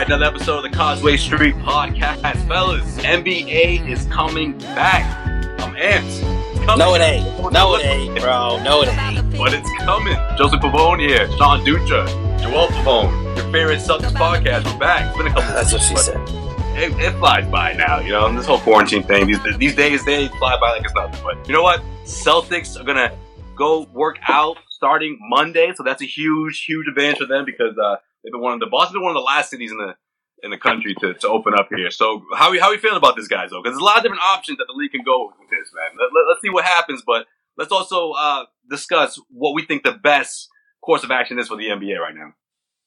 Right, another episode of the Causeway Street Podcast, fellas. NBA is coming back. I'm amped. Coming. No, it ain't. No, it ain't, bro. No, it ain't. But it's coming. Joseph Pavone here, Sean Dutra, Joel Pavone, your favorite Celtics podcast. We're back. It's been a couple. That's what she but said. It, it flies by now, you know. This whole quarantine thing. These these days they fly by like it's nothing. But you know what? Celtics are gonna go work out starting Monday, so that's a huge, huge advantage for them because uh, they've been one of the Boston's been one of the last cities in the in the country to, to open up here. So how how are you feeling about this, guys? Though, because there's a lot of different options that the league can go with this, man. Let, let, us see what happens, but let's also uh, discuss what we think the best course of action is for the NBA right now.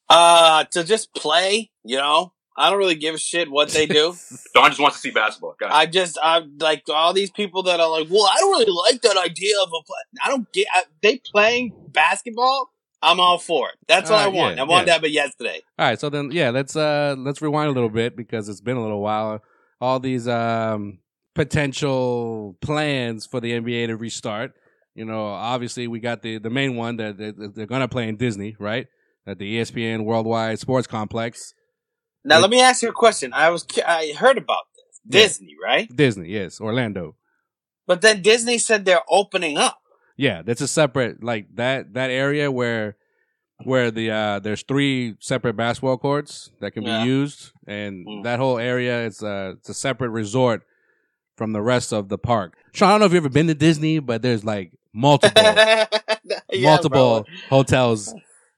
Uh, to just play, you know, I don't really give a shit what they do. Don just wants to see basketball. I just, I like all these people that are like, well, I don't really like that idea of a, play. I don't get, I, they playing basketball. I'm all for it. That's what Uh, I want. yeah, I want yeah. that, but yesterday. All right, so then yeah, let's uh let's rewind a little bit because it's been a little while. All these um potential plans for the NBA to restart. You know, obviously we got the the main one that that they're going to play in Disney, right? At the ESPN Worldwide Sports Complex. Now, Yeah. let me ask you a question. I was, I heard about this. Yeah. Disney, right? Disney, yes, Orlando. But then Disney said they're opening up. Yeah, that's a separate like that that area where where the uh there's three separate basketball courts that can Yeah. be used and Mm. that whole area is uh it's a separate resort from the rest of the park. Sean, I don't know if you've ever been to Disney, but there's like multiple Yeah, multiple bro. hotels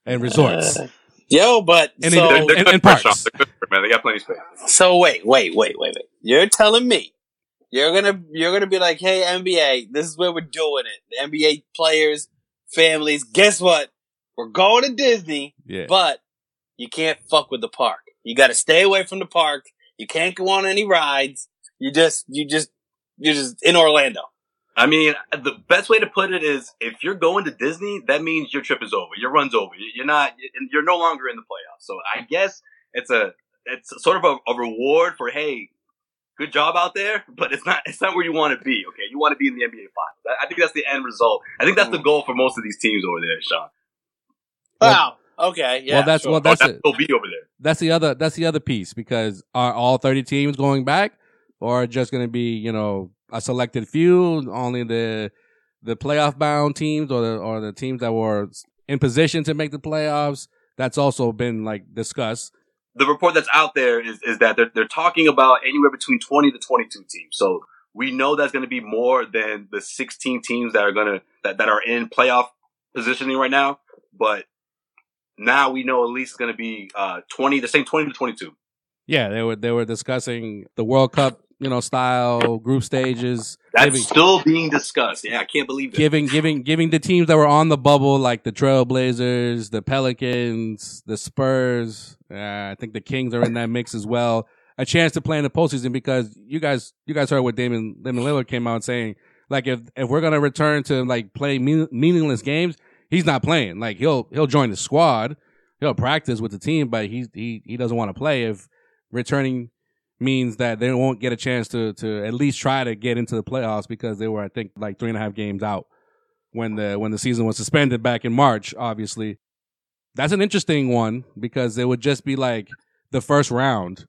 and resorts. Yo, but And so, they- they're, they're in- good in for parks. Sean. They're good for man. They got plenty of space. So wait, wait, wait, wait, wait. You're telling me you're gonna you're gonna be like, hey NBA, this is where we're doing it. The NBA players, families, guess what? We're going to Disney, Yeah. but you can't fuck with the park. You gotta stay away from the park. You can't go on any rides. You just you just you're just in Orlando. I mean, the best way to put it is if you're going to Disney, that means your trip is over. Your run's over. You're not. You're no longer in the playoffs. So I guess it's a it's sort of a, a reward for hey, good job out there. But it's not. It's not where you want to be. Okay, you want to be in the NBA finals. I, I think that's the end result. I think that's the mm. goal for most of these teams over there, Sean. Wow. Okay. Yeah. well, that's sure. well, Oh, that's that's it. will be over there. That's the other. That's the other piece because are all thirty teams going back, or just going to be you know a selected few, only the the playoff bound teams, or the or the teams that were in position to make the playoffs? That's also been like discussed. The report that's out there is, is that they're, they're talking about anywhere between 20 to 22 teams. So we know that's going to be more than the 16 teams that are going to, that, that are in playoff positioning right now. But now we know at least it's going to be, uh, 20, the same 20 to 22. Yeah, they were they were discussing the World Cup, you know, style group stages. That's giving, still being discussed. Yeah, I can't believe it. giving giving giving the teams that were on the bubble, like the Trailblazers, the Pelicans, the Spurs. Uh, I think the Kings are in that mix as well. A chance to play in the postseason because you guys you guys heard what Damian Damian Lillard came out saying. Like if if we're gonna return to like play mean, meaningless games, he's not playing. Like he'll he'll join the squad, he'll practice with the team, but he he he doesn't want to play if returning means that they won't get a chance to to at least try to get into the playoffs because they were I think like three and a half games out when the when the season was suspended back in March. Obviously, that's an interesting one because it would just be like the first round,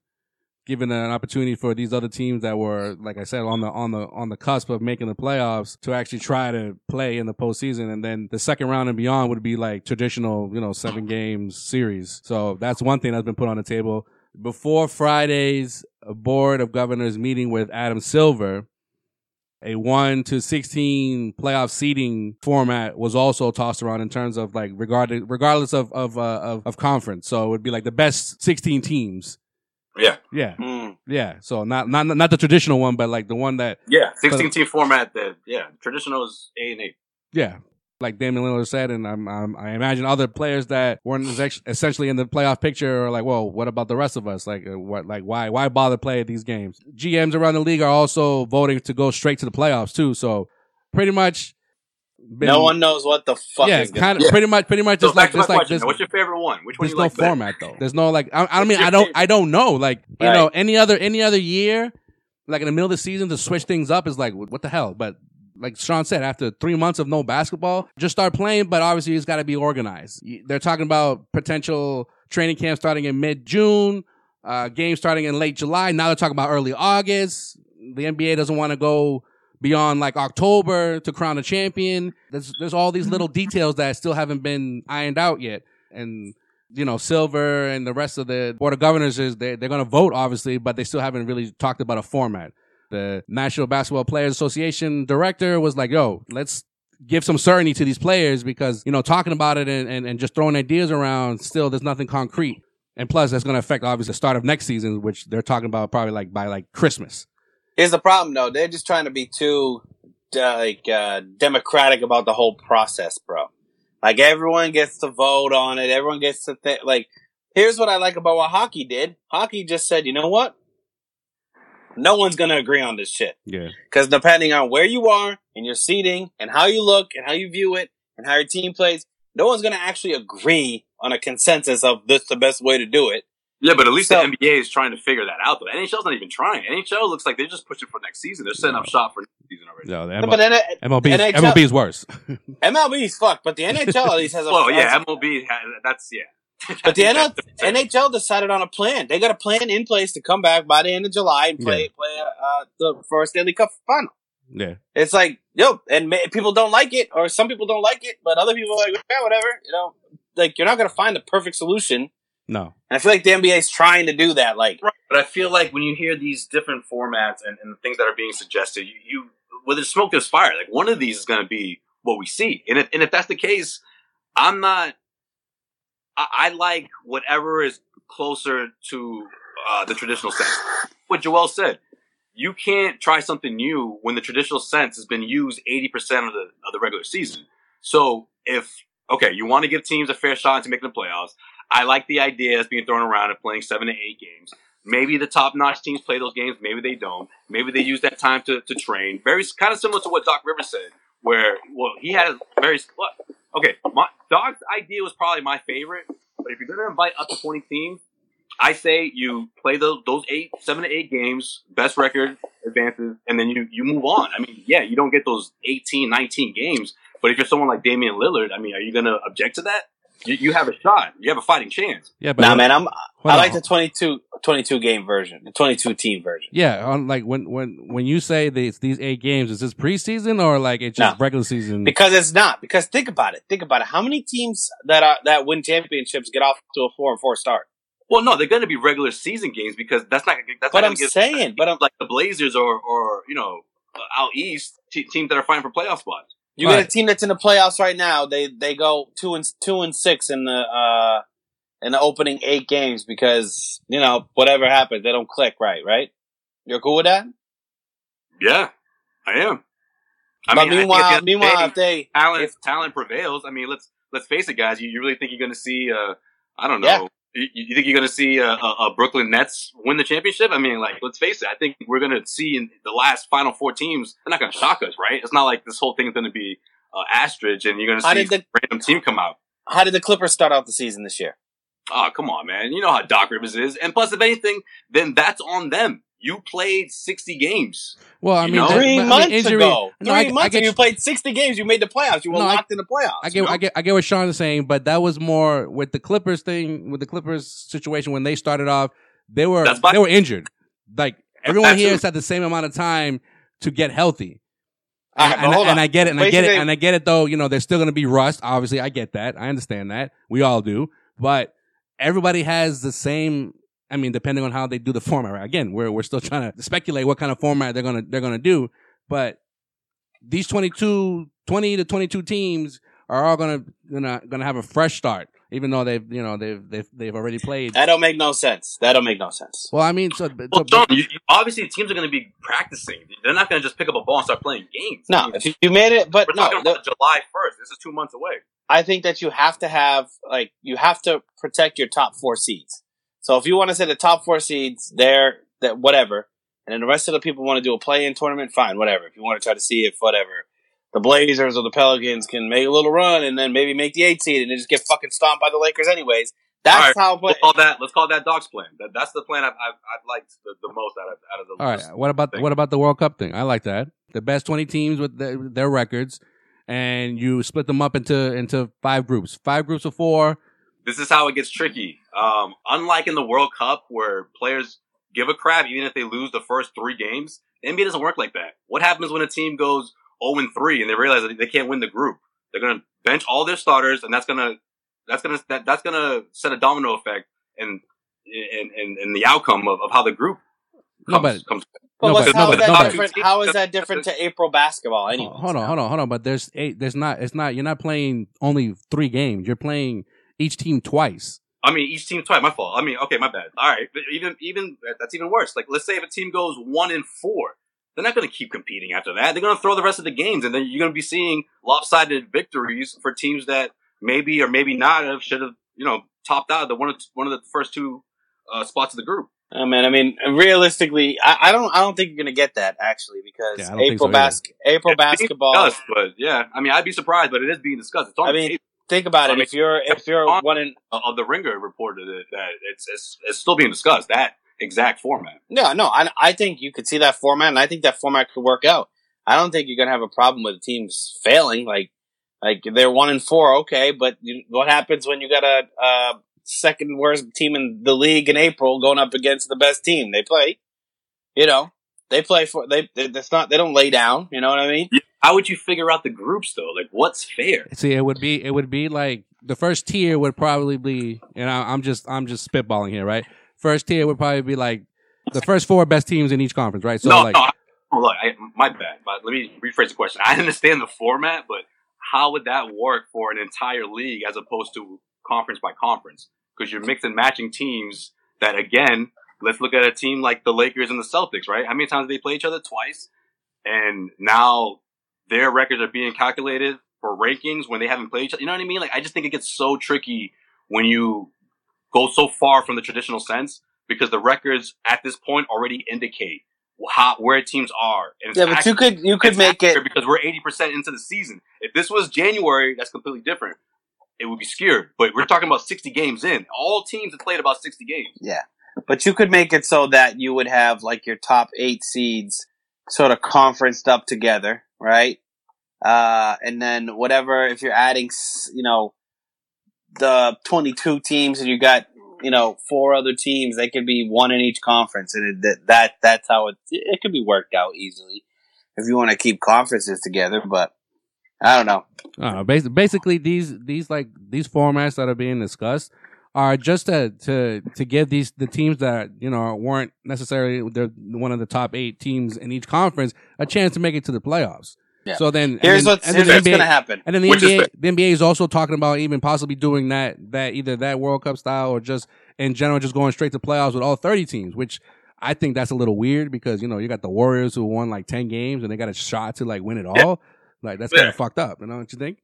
given an opportunity for these other teams that were like I said on the on the on the cusp of making the playoffs to actually try to play in the postseason, and then the second round and beyond would be like traditional you know seven games series. So that's one thing that's been put on the table before Friday's board of governors meeting with Adam Silver, a one to sixteen playoff seeding format was also tossed around in terms of like regardless regardless of of uh, of, of conference. So it would be like the best sixteen teams. Yeah, Yeah, Mm. yeah. So not not not the traditional one, but like the one that yeah. Sixteen team format. That yeah, traditional is A and eight. yeah. Like Damian Lillard said, and I'm, I'm, I imagine other players that weren't essentially in the playoff picture are like, "Well, what about the rest of us? Like, uh, what, like, why, why bother playing these games?" GMs around the league are also voting to go straight to the playoffs too. So, pretty much, been- No one knows what the fuck yeah, is going kind of, Yeah. pretty much, pretty much So just like, just like question. this. What's your favorite one? Which one There's you no like better? format though. There's no like. I, I What's mean, I don't. favorite? I don't know. Like you Right. know, any other any other year, like in the middle of the season to switch things up is like what the hell. But like Sean said, after three months of no basketball, just start playing. But obviously, it's got to be organized. They're talking about potential training camp starting in mid June, uh, games starting in late July. Now they're talking about early August. The NBA doesn't want to go beyond like October to crown a champion. There's there's all these little details that still haven't been ironed out yet. And you know, Silver and the rest of the board of governors is they they're gonna vote obviously, but they still haven't really talked about a format. The National Basketball Players Association director was like, yo, let's give some certainty to these players because, you know, talking about it and, and, and just throwing ideas around, still there's nothing concrete. And plus that's gonna affect obviously the start of next season, which they're talking about probably like by like Christmas. Here's the problem, though. They're just trying to be too like uh, democratic about the whole process, bro. Like everyone gets to vote on it. Everyone gets to think. Like, here's what I like about what hockey did. Hockey just said, you know what? No one's gonna agree on this shit Yeah. because depending on where you are and your seating and how you look and how you view it and how your team plays, no one's gonna actually agree on a consensus of this the best way to do it. Yeah, but at least So- the NBA is trying to figure that out. Though NHL's not even trying. NHL looks like they're just pushing for next season. They're setting up shop for next season already. No, the But then MLB, is, NHL MLB is worse. MLB is fucked, but the NHL at least has a. Well, yeah, MLB. Has, that's yeah. But the NL NHL decided on a plan. They got a plan in place to come back by the end of July and play play uh, the first Stanley Cup final. yeah. It's like, yo, and ma- people don't like it, or some people don't like it, but other people are like, yeah, whatever. You know, like you're not gonna find the perfect solution. No. And I feel like the NBA is trying to do that. Like, Right. But I feel like when you hear these different formats and, and the things that are being suggested, you, you whether there's smoke, there's fire. Like one of these is going to be what we see, and if, and if that's the case, I'm not. I, I like whatever is closer to uh, the traditional sense. What Joel said, you can't try something new when the traditional sense has been used 80% of the of the regular season. So if okay, you want to give teams a fair shot to making the playoffs. I like the idea that's being thrown around of playing seven to eight games. Maybe the top notch teams play those games. Maybe they don't. Maybe they use that time to, to train. Very kind of similar to what Doc Rivers said, where well he had a very? Okay, my, Doc's idea was probably my favorite. But if you're going to invite up to 20 teams, I say you play those those eight, seven to eight games, best record advances, and then you you move on. I mean, yeah, you don't get those 18, 19 games, but if you're someone like Damian Lillard, I mean, are you going to object to that? You, you have a shot. You have a fighting chance. Yeah, but nah, man, I'm hold I on. like the 22, 22 game version, the 22 team version. Yeah, on like when when when you say these these eight games, is this preseason or like it's just No. regular season? Because it's not. Because think about it. Think about it. How many teams that are that win championships get off to a four and four start? Well, no, they're going to be regular season games because that's not. That's But I'm gonna saying, but I'm like the Blazers or or you know uh, out east te- teams that are fighting for playoff spots. You get a team that's in the playoffs right now. They they go two and two and six in the uh in the opening eight games because you know whatever happens they don't click right. Right? You're cool with that? Yeah, I am. I but mean, I think at the meanwhile, end of meanwhile, day, if they talent if- talent prevails. I mean, let's let's face it, guys. You, you really think you're going to see? Uh, I don't know. Yeah. You, you think you're going to see a, a, a Brooklyn Nets win the championship? I mean, like, let's face it. I think we're going to see in the last Final Four teams. They're not going to shock us, right? It's not like this whole thing is going to be uh, ostrich, and you're going to see the- a random team come out. how did the Clippers start out the season this year? Oh, come on, man. You know how Doc Rivers is. And plus, if anything, then that's on them. You played 60 games. well, I you mean, know? Three but, I mean, months injury- ago, No, three I, I months get ago, you you- played sixty games. You made the playoffs. You were No, I- locked in the playoffs. I you get, know? I get, I get what Sean is saying, but that was more with the Clippers thing, with the Clippers situation when they started off. They were That's they were injured. Like everyone here Absolutely. has had the same amount of time to get healthy. All And, right, and, and. I get it, and I get it, Basically- and I get it. Though you know, there's still going to be rust. Obviously, I get that. I understand that. We all do. But everybody has the same. I mean, depending on how they do the format. Right? Again, we're we're still trying to speculate what kind of format they're gonna they're gonna do. But these 22, 20 to 22 teams are all gonna gonna gonna have a fresh start, even though they've you know they've they've they've already played. That don't make no sense. That don't make no sense. Well, I mean, so, so Well, John, you, you, obviously teams are going to be practicing. They're not going to just pick up a ball and start playing games. I No, mean, if you- you made it, but we're no, talking the- about July first. This is two months away. I think that you have to have like you have to protect your top four seeds. So if you want to say the top four seeds, there, that whatever, and then the rest of the people want to do a play-in tournament, fine, whatever. If you want to try to see if whatever the Blazers or the Pelicans can make a little run and then maybe make the eight seed and then just get fucking stomped by the Lakers anyways. That's how. Let's But call that. Let's call that Doc's plan. That, that's the plan I've, I've, I've liked the, the most out of out of the. all right, what about thing. what about the World Cup thing? I like that. The best twenty teams with their, their records, and you split them up into into five groups. Five groups of four. This is how it gets tricky. Um, unlike in the World Cup, where players give a crap even if they lose the first three games, the NBA doesn't work like that. What happens when a team goes 0 and 3 and they realize that they can't win the group? They're gonna bench all their starters, and that's gonna that's gonna that, that's gonna set a domino effect and in in, in the outcome of, of how the group No, comes. but comes. No, what's, but- how no, is that different? How is that different to April basketball? Anyway, hold on, hold on, hold on. But there's eight. There's not. It's not. You're not playing only three games. You're playing each team twice. I mean, each team twice. My fault. I mean, okay, my bad. All right, but even even that's even worse. Like, let's say if a team goes one and four, they're not going to keep competing after that. They're going to throw the rest of the games, and then you're going to be seeing lopsided victories for teams that maybe or maybe not have should have you know topped out the one of one of the first two uh, spots of the group. I mean, I mean, realistically, I, I don't, I don't think you're gonna get that actually because Yeah, I don't think April so bas- April It's being basketball. discussed, but yeah, I mean, I'd be surprised, but it is being discussed. It's on I the mean, table. Think about I it. mean, If you're, if you're on- one in, Uh, of the Ringer reported it, that it's, it's it's still being discussed. That exact format. no, no, I, I think you could see that format, and I think that format could work out. I don't think you're gonna have a problem with teams failing. Like, like they're one and four, okay, but you, what happens when you got a, uh second worst team in the league in April going up against the best team? They play, you know, they play for they. they that's not they don't lay down. You know what I mean? How would you figure out the groups though? Like, what's fair? See, it would be it would be like the first tier would probably be, and I, I'm just I'm just spitballing here, right? First tier would probably be like the first four best teams in each conference, right? So no, like, no. I- Look, I, my bad. But let me rephrase the question. I understand the format, but how would that work for an entire league as opposed to conference by conference? Because you're mixing matching teams. That again, let's look at a team like the Lakers and the Celtics, right? How many times did they play each other? Twice, and now their records are being calculated for rankings when they haven't played each other. You know what I mean? Like, I just think it gets so tricky when you go so far from the traditional sense because the records at this point already indicate how where teams are. Yeah, but you could you could it's make it. because we're eighty percent into the season. If this was January, that's completely different. It would be skewed. But we're talking about sixty games in. All teams have played about sixty games. Yeah, but you could make it so that you would have like your top eight seeds sort of conferenced up together, right? Uh, and then whatever, if you're adding, you know, the 22 teams and you got, you know, four other teams, they could be one in each conference. And it, that, that, that's how it, it could be worked out easily if you want to keep conferences together. But I don't know. I don't know. Bas- Basically, these these like these formats that are being discussed are just to to to give these the teams that you know weren't necessarily they're one of the top eight teams in each conference a chance to make it to the playoffs. Yeah. So then, and Here's then- what's, and here's then what's the going to happen. And then the Which NBA, the NBA is also talking about even possibly doing that, that either that World Cup style or just in general, just going straight to playoffs with all 30 teams, which I think that's a little weird because, you know, you got the Warriors who won like 10 games and they got a shot to like win it all. Like that's kind of fucked up. You know what you think?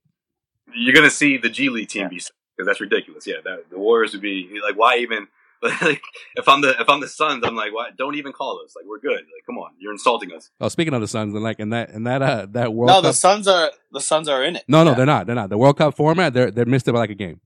You're gonna see the G League team be because that's ridiculous. Yeah, that, the Warriors would be like, why even? Like, if I'm the if I'm the Suns, I'm like, why? Don't even call us. Like, we're good. Like, come on, you're insulting us. Oh, speaking of the Suns and like, and that, and that, uh, that World No, Cup. the Suns are, the Suns are in it. no, no, Yeah. they're not. They're not. The World Cup format, they're, they missed it by like a game.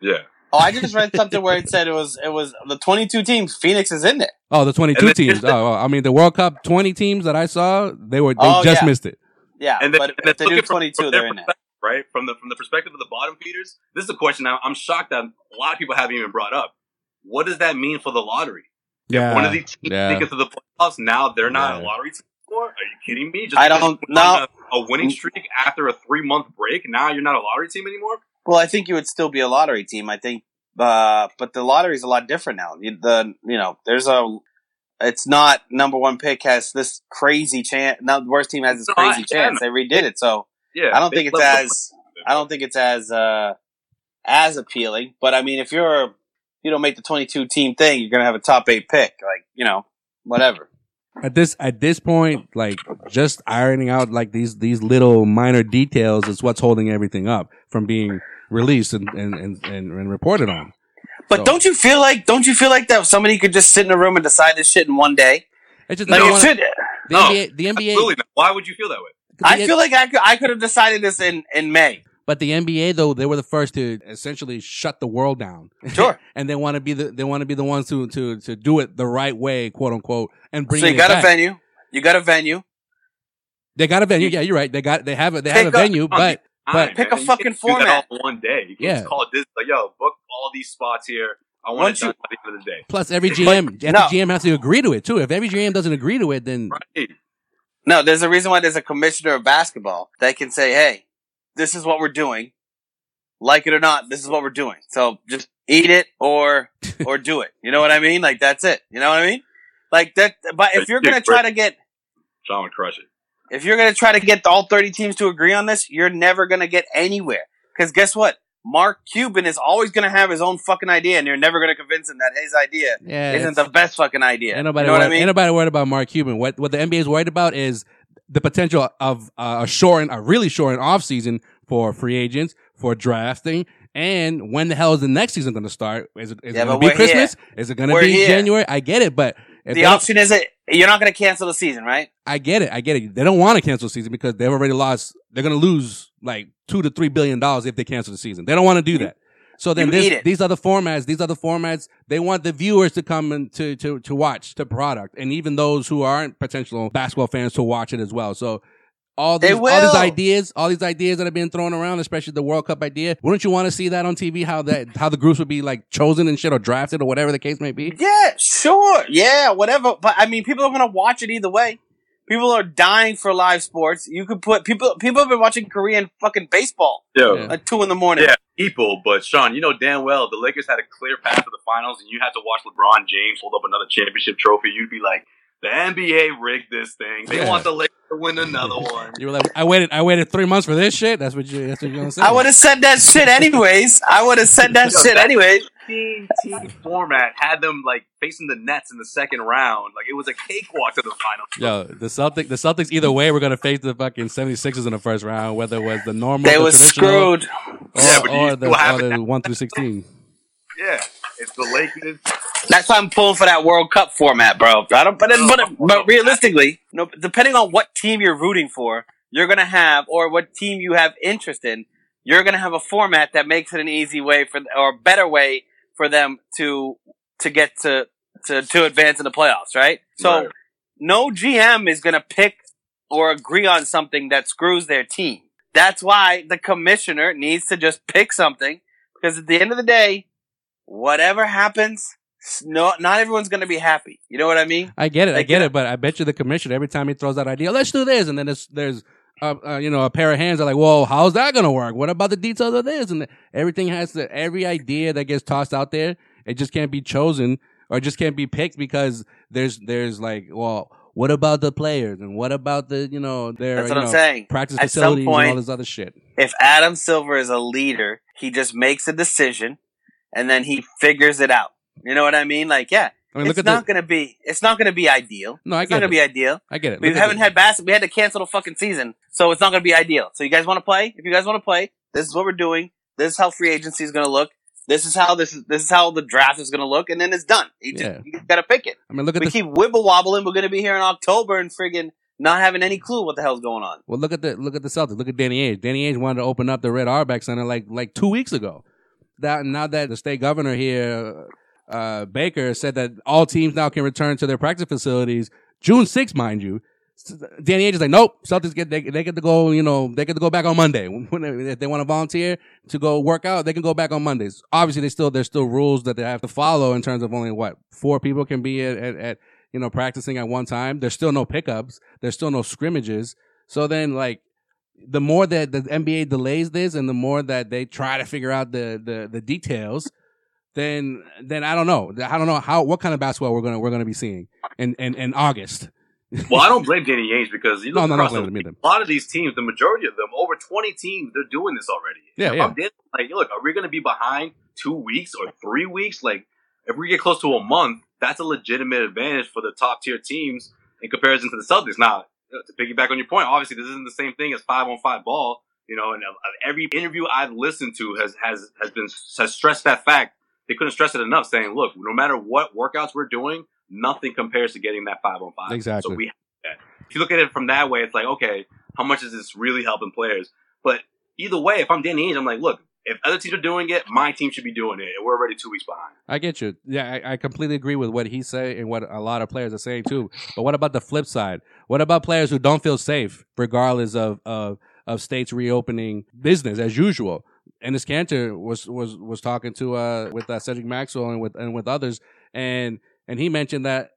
Yeah. Oh, I just read something where it said it was it was the 22 teams. Phoenix is in there. Oh, the 22 then- teams. Oh, oh, I mean, the World Cup 20 teams that I saw, they were, they Oh, just yeah. missed it. Yeah, And then, but and if they do looking from- 22, from they're in there. Perspective, Right from the from the perspective of the bottom feeders, this is a question I'm, I'm shocked that a lot of people haven't even brought up. What does that mean for the lottery? Yeah. One of these teams yeah. make it to the playoffs. Now they're not Yeah. a lottery team anymore. Are you kidding me? Just I don't- you went on no. A, a winning streak after a three month break. Now you're not a lottery team anymore. Well, I think you would still be a lottery team. I think, uh, but the lottery is a lot different now. You, the you know, there's a it's not number one pick has this crazy chance. Now the worst team has this crazy chance. They redid it, so Yeah, I don't think it's level up. as I don't think it's as uh as appealing. But I mean, if you're you don't make the 22 team thing, you're gonna have a top eight pick. Like you know, whatever. At this at this point, like just ironing out like these these little minor details is what's holding everything up from being released and and and, and, and reported on. But So- don't you feel like don't you feel like that somebody could just sit in a room and decide this shit in one day? It's just Like they it wanna- the No, NBA the NBA Absolutely not. Why would you feel that way? I the- feel like I could I could have decided this in in May. But the NBA though, they were the first to essentially shut the world down. Sure. and they want to be the they want to be the ones to to to do it the right way, quote unquote, and bring so you it got back. a venue. You got a venue. They got a venue. Yeah, you're right. They got they have a they have a Pick up- venue, but But- Alright, Pick man, a fucking can't do that format. all one day. You can't Yeah. just call it this. Like, yo, book all these spots here. I want Once it done you- by the end of the day. plus every GM every no. GM has to agree to it too. If every GM doesn't agree to it, then Right. No, there's a reason why there's a commissioner of basketball that can say, "Hey, this is what we're doing. Like it or not, this is what we're doing. So just eat it or or do it. You know what I mean? Like that's it. You know what I mean? Like that. But if you're gonna try to get Sean would crush it. if you're gonna try to get all 30 teams to agree on this, you're never gonna get anywhere. Because guess what? Mark Cuban is always gonna have his own fucking idea, and you're never gonna convince him that his idea yeah, isn't the best fucking idea. Ain't nobody, you know what I worried, mean? ain't nobody worried about Mark Cuban. What what the NBA is worried about is the potential of uh, a short, a really short off season for free agents, for drafting, and when the hell is the next season going to start? Is it, is Yeah, it going to be Christmas? Is it going to be here. January? I get it, but if the option is it you're not gonna cancel the season, right? I get it. I get it. They don't want to cancel the season because they've already lost. They're going to lose like two to three billion dollars if they cancel the season. They don't want to do that. So then this, these other formats, these other formats, they want the viewers to come and to, to, to watch the product. And even those who aren't potential basketball fans to watch it as well. So all these, all these ideas, all these ideas that have been thrown around, especially the World Cup idea. Wouldn't you want to see that on TV? How that, how the groups would be like chosen and shit or drafted or whatever the case may be? Yeah, sure. Yeah, whatever. But I mean, people are gonna watch it either way. People are dying for live sports. You could put people. People have been watching Korean fucking baseball Yeah. at two in the morning. Yeah, people, but Sean, you know damn well the Lakers had a clear path to the finals, and you had to watch LeBron James hold up another championship trophy. You'd be like, the NBA rigged this thing. They Yeah. want the Lakers to win another one. You were like, I waited, I waited three months for this shit. That's what you, that's what you're gonna say. I would have said that shit anyways. I would have said that Yo, shit that- anyways. Team team format had them like facing the Nets in the second round. Like it was a cakewalk to the finals. Yo, the Celtics, the Celtics. Either way, we're gonna face the fucking 76ers in the first round, whether it was the normal, They the was screwed. or, Yeah, but you or still the, or the one through sixteen. Yeah, it's the Lakers. That's why I'm pulling for that World Cup format, bro. I don't. But but, oh, but realistically, no. Depending on what team you're rooting for, you're gonna have, or what team you have interest in, you're gonna have a format that makes it an easy way for, or a better way for them to to get to to to advance in the playoffs, right? So Right. no GM is gonna pick or agree on something that screws their team. That's why the commissioner needs to just pick something because at the end of the day, whatever happens, no, not everyone's going to be happy. You know what I mean? I get it, I get you it, but I bet you the commissioner every time he throws that idea, let's do this, and then there's there's uh, uh, you know a pair of hands are like, whoa, how's that gonna work? What about the details of this? And everything has to every idea that gets tossed out there, it just can't be chosen or just can't be picked because there's there's like, well, what about the players and what about the you know their That's you what I'm know, saying. practice At some facilities and all this other shit. If Adam Silver is a leader, he just makes a decision and then he figures it out. You know what I mean? Like, yeah, I mean, it's at not the going to be, it's not to be ideal. no, I It's not get going to be ideal. I get it. We Look haven't had basketball. We had to cancel the fucking season, so it's not going to be ideal. So you guys want to play? If you guys want to play, this is what we're doing. This is how free agency is going to look. This is how this is. This is how the draft is going to look, and then it's done. You just Yeah. you got to pick it. I mean, look at We the keep wibble wobbling. We're going to be here in October and friggin' not having any clue what the hell's going on. Well, look at the look at the Celtics. Look at Danny Ainge. Danny Ainge wanted to open up the Red Auerbach Center like like two weeks ago. That now that the state governor here, uh, Baker, said that all teams now can return to their practice facilities June 6th, mind you. Danny Ainge is like, nope. Celtics get they, they get to go. You know, they get to go back on Monday if they want to volunteer to go work out. They can go back on Mondays. Obviously, they still there's still rules that they have to follow in terms of only what four people can be at, at, at you know practicing at one time. There's still no pickups. There's still no scrimmages. So then, like, the more that the NBA delays this, and the more that they try to figure out the the, the details, then then I don't know. I don't know how what kind of basketball we're gonna we're gonna be seeing. in, in, in August. Well, I don't blame Danny Ainge because you No, look no, no, across the blame me then. a lot of these teams, the majority of them, over 20 teams, they're doing this already. Yeah, if yeah. I'm Danny, like, look, are we going to be behind two weeks or three weeks? Like, if we get close to a month, that's a legitimate advantage for the top tier teams in comparison to the Celtics. Now, to piggyback on your point, obviously this isn't the same thing as five on five ball. You know, and uh, every interview I've listened to has has has been has stressed that fact. They couldn't stress it enough, saying, "Look, no matter what workouts we're doing, nothing compares to getting that five on five. Exactly. So we. If you look at it from that way, it's like, okay, how much is this really helping players? But either way, if I'm Danny Ainge, I'm like, look, if other teams are doing it, my team should be doing it, and we're already two weeks behind. I get you. Yeah, I, I completely agree with what he said and what a lot of players are saying too. But what about the flip side? What about players who don't feel safe, regardless of of, of states reopening business as usual? Enes Kanter was was was talking to uh with uh, Cedric Maxwell and with and with others, and and he mentioned that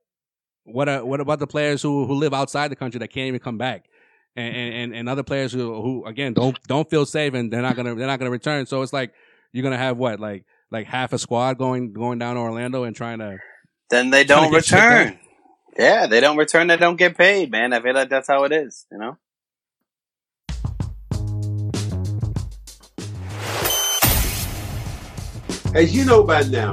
what uh, what about the players who who live outside the country that can't even come back? And, and and other players who who again don't don't feel safe and they're not gonna they're not gonna return. So it's like you're gonna have what like like half a squad going going down to Orlando and trying to Then they don't to get shit return. Yeah, they don't return. They don't get paid, man. I feel like that's how it is. You know. As you know by now,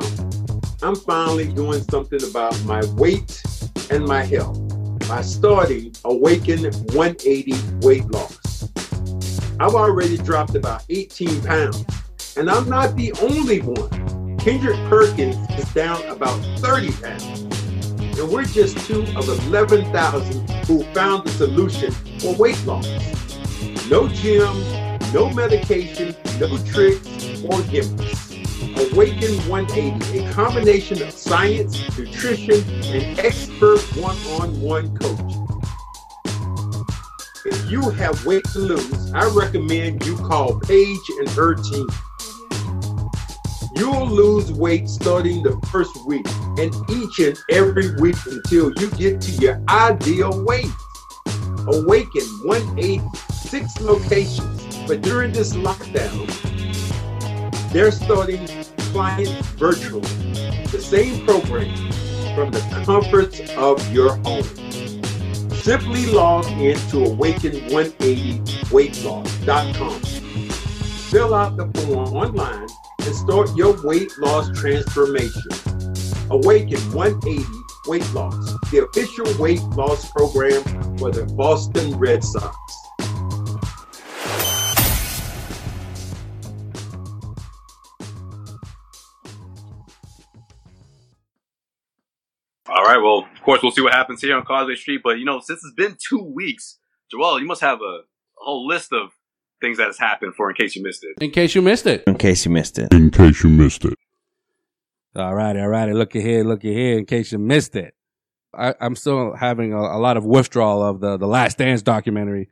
I'm finally doing something about my weight and my health by starting Awaken 180 Weight Loss. I've already dropped about 18 pounds, and I'm not the only one. Kendrick Perkins is down about 30 pounds, and we're just two of 11,000 who found the solution for weight loss. No gym, no medication, no tricks or gimmicks. Awaken 180, a combination of science, nutrition, and expert one-on-one coaching. If you have weight to lose, I recommend you call Paige and her team. You'll lose weight starting the first week and each and every week until you get to your ideal weight. Awaken 180, six locations, but during this lockdown, they're starting clients virtually. The same program from the comforts of your home. Simply log in to awaken180weightloss.com. Fill out the form online and start your weight loss transformation. Awaken 180 Weight Loss, the official weight loss program for the Boston Red Sox. Course, we'll see what happens here on Causeway Street. But you know, since it's been two weeks, Joel, you must have a, a whole list of things that has happened for in case you missed it. in case you missed it. In case you missed it. in case you missed it. All righty, all righty. Look at here, look at here. In case you missed it, I, I'm still having a, a lot of withdrawal of the the Last Dance documentary.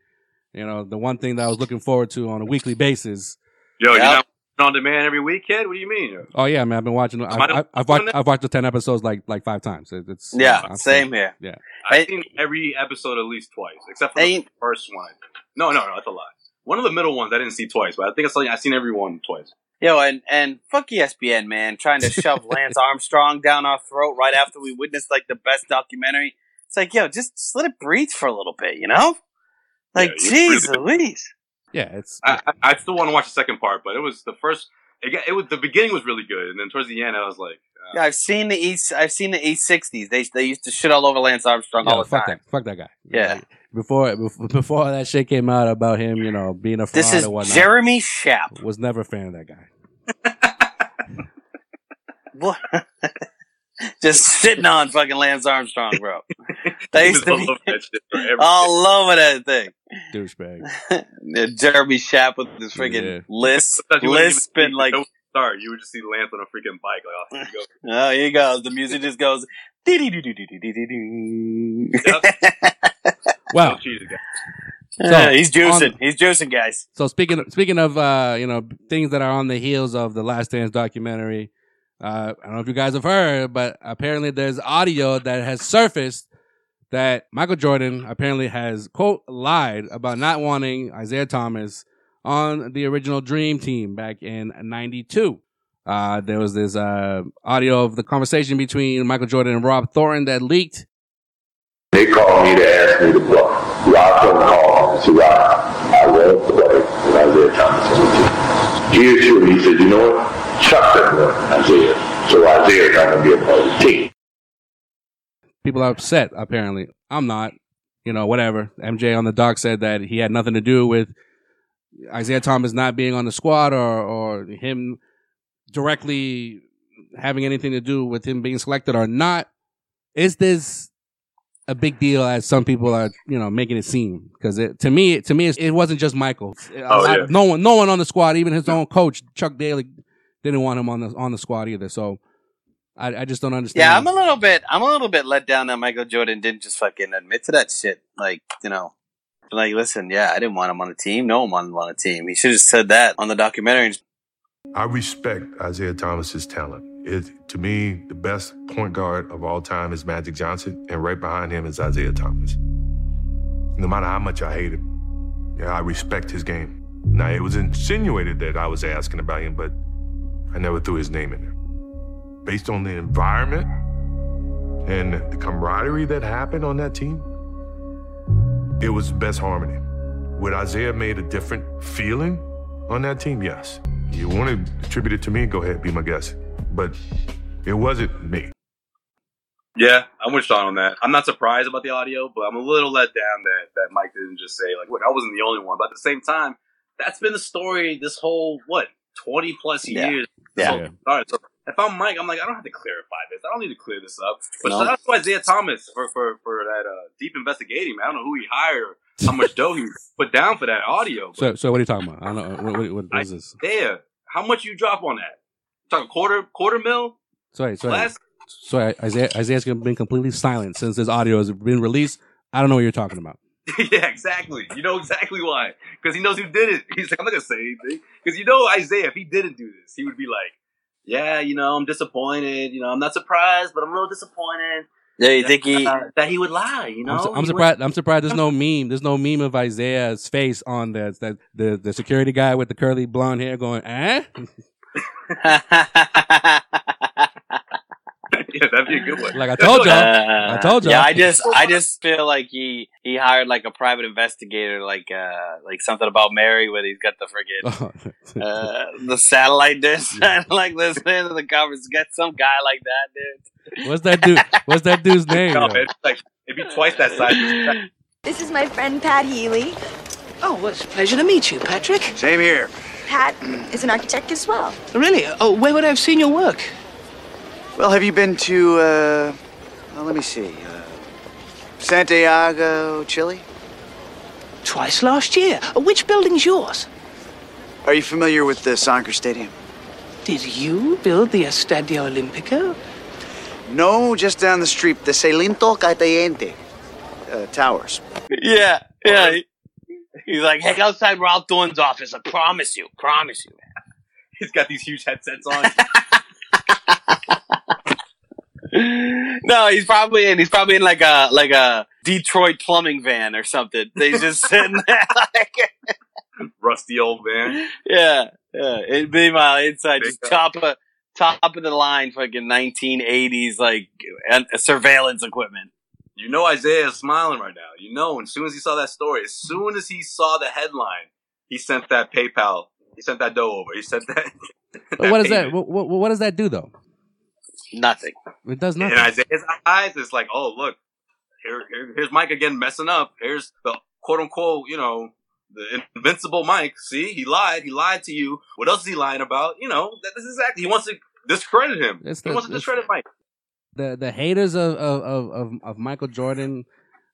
You know, the one thing that I was looking forward to on a weekly basis. Yo, Yep. you're not on demand every week, kid. What do you mean? Oh yeah, man, I've been watching. I've, I the I've, I've watched. I've watched the ten episodes like like five times. It- It's Yeah, I'm same still- here. Yeah, I've Hey- seen every episode at least twice, except for Hey- the first one. No, no, no, that's a lie. One of the middle ones I didn't see twice, but I think I saw, I've seen every one twice. Yo, and and fuck ESPN, man, trying to shove Lance Armstrong down our throat right after we witnessed like the best documentary. It's like, yo, just, just let it breathe for a little bit, you know? Like, Yeah, you jeez Louise. Yeah, it's I, I, I still want to watch the second part, but it was the first. It, got- it was the beginning was really good, and then towards the end, I was like, uh, Yeah, I've seen the East. I've seen the East '60s. They they used to shit all over Lance Armstrong yeah, all the fuck time. that, fuck that guy. Yeah. Before before before that shit came out about him, you know, being a fraud This is or whatnot, Jeremy Schaap. was never a fan of that guy. What? Just sitting on fucking Lance Armstrong, bro. They he used was to all be over that shit for everything. all over that thing. Douchebag. Yeah, Jeremy Schaap with his freaking Yeah. lisp, Sometimes you wouldn't even lisp, see and like, the start. You would just see Lance on a freaking bike, like, oh, here you go. oh, here he goes. The music just goes. Wow. Don't cheat again. Yeah, he's juicing. on- he's juicing, guys. So speaking of, speaking of uh, you know things that are on the heels of the Last Dance documentary, uh, I don't know if you guys have heard, but apparently there's audio that has surfaced that Michael Jordan apparently has quote lied about not wanting Isiah Thomas on the original Dream Team back in '92. Uh, there was this uh, audio of the conversation between Michael Jordan and Rob Thornton that leaked They called me to ask me to play. Rod Thorn called and said, Rock, I won't play with Isiah Thomas. He assured me, he said, you know what? Chuck that boy, Isiah. So Isiah's not going to be a part of the team. People are upset, apparently. I'm not. You know, whatever. MJ on the dock said that he had nothing to do with Isiah Thomas not being on the squad or, or him directly having anything to do with him being selected or not. Is this a big deal as some people are, you know, making it seem? Because to me, to me, it wasn't just Michael. Oh, I- yeah. No one, no one on the squad, even his own coach Chuck Daly, didn't want him on the on the squad either. So I, I just don't understand. Yeah, I'm a little bit. I'm a little bit let down that Michael Jordan didn't just fucking admit to that shit. Like, you know, like listen, yeah, I didn't want him on the team. No one wanted him on the team. He should have said that on the documentary. I respect Isiah Thomas's talent. It, to me, the best point guard of all time is Magic Johnson, and right behind him is Isiah Thomas. No matter how much I hate him, yeah, I respect his game. Now, it was insinuated that I was asking about him, but I never threw his name in there. Based on the environment and the camaraderie that happened on that team, it was best harmony. Would Isiah made a different feeling on that team? Yes. You want to attribute it to me? Go ahead, be my guest. But it wasn't me. Yeah, I'm with Sean on that. I'm not surprised about the audio, but I'm a little let down that, that Mike didn't just say, like, look, I wasn't the only one. But at the same time, that's been the story this whole, what, 20 plus Yeah. years. Yeah. So, all right, so if I'm Mike, I'm like, I don't have to clarify this. I don't need to clear this up. But No. shout out to Isiah Thomas for, for, for that uh, deep investigating, man. I don't know who he hired how much dough he put down for that audio. So, so what are you talking about? I don't know. What, what, what is this? Isiah, how much you drop on that? Talking quarter quarter mil? Sorry, sorry. Last Sorry, Isiah, Isiah's been completely silent since this audio has been released. I don't know what you're talking about. yeah, exactly. You know exactly why. Because he knows who did it. He's like, I'm not gonna say anything. Because you know Isiah, if he didn't do this, he would be like, Yeah, you know, I'm disappointed. You know, I'm not surprised, but I'm a little disappointed Yeah, you think he? uh, that he would lie. You know, I'm, su- I'm He surprised. I'm surprised. There's no meme. There's no meme of Isiah's face on the that the the security guy with the curly blonde hair going, eh? Would- yeah, that'd be a good one. Like I told y'all. I told y'all. Yeah, I just, I just feel like he he hired like a private investigator, like uh, like something about Mary, where he's got the friggin' uh, the satellite dish, and like listening to the conference. Get some guy like that, dude. What's that dude? What's that dude's name? No, man, it's like it'd be twice that size. This is my friend Pat Healy. Oh, well, it's a pleasure to meet you, Patrick. Same here. Pat is an architect as well. Really? Oh, where would I have seen your work? Well, have you been to, uh, well, let me see, uh, Santiago, Chile? Twice last year. Which building's yours? Are you familiar with the soccer stadium? Did you build the Estadio Olimpico? No, just down the street, the Celinto Caliente uh, Towers. Yeah, yeah. He's like, hey, outside Ralph Thorne's office. I promise you, promise you. He's got these huge headsets on. no, he's probably in. He's probably in like a like a Detroit plumbing van or something. They just sitting there, like, Rusty old man. yeah, yeah. It, meanwhile, inside Big just top of top of the line, fucking 1980s like and surveillance equipment. You know Isiah is smiling right now. You know, as soon as he saw that story, as soon as he saw the headline, he sent that PayPal. He sent that dough over. He sent that. But what does that? What, what, what does that do though? Nothing. It does nothing. In nothing. Isiah's eyes, it's like, oh look, here, here, here's Mike again messing up. Here's the quote unquote, you know, the invincible Mike. See, he lied. He lied to you. What else is he lying about? You know, that, this is exactly. He wants to discredit him. It's he the- wants to discredit Mike. the the haters of of, of of of Michael Jordan,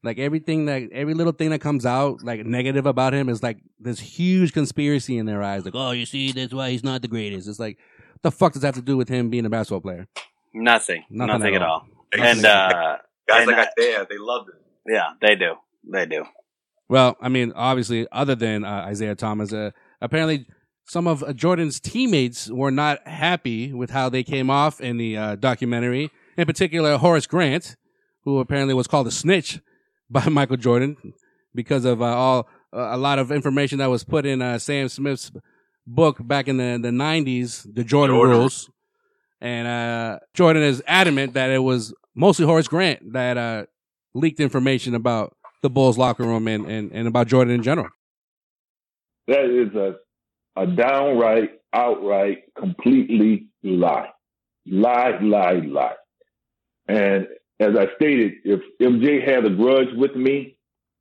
like everything that every little thing that comes out like negative about him is like this huge conspiracy in their eyes. Like, oh, you see, that's why he's not the greatest. It's like, the fuck does that have to do with him being a basketball player? Nothing. Nothing Nothing, at at all. all. And uh, Guys and, like uh, Isiah, they loved it. yeah, they do. They do. Well, I mean, obviously, other than uh, Isiah Thomas, uh, apparently some of uh, Jordan's teammates were not happy with how they came off in the uh, documentary. In particular, Horace Grant, who apparently was called a snitch by Michael Jordan because of uh, all uh, a lot of information that was put in uh, Sam Smith's book back in the the nineties, the Jordan, Jordan. Rules. And uh, Jordan is adamant that it was mostly Horace Grant that uh, leaked information about the Bulls locker room and, and, and about Jordan in general. That is a a downright, outright, completely lie. Lie, lie, lie. And as I stated, if MJ had a grudge with me,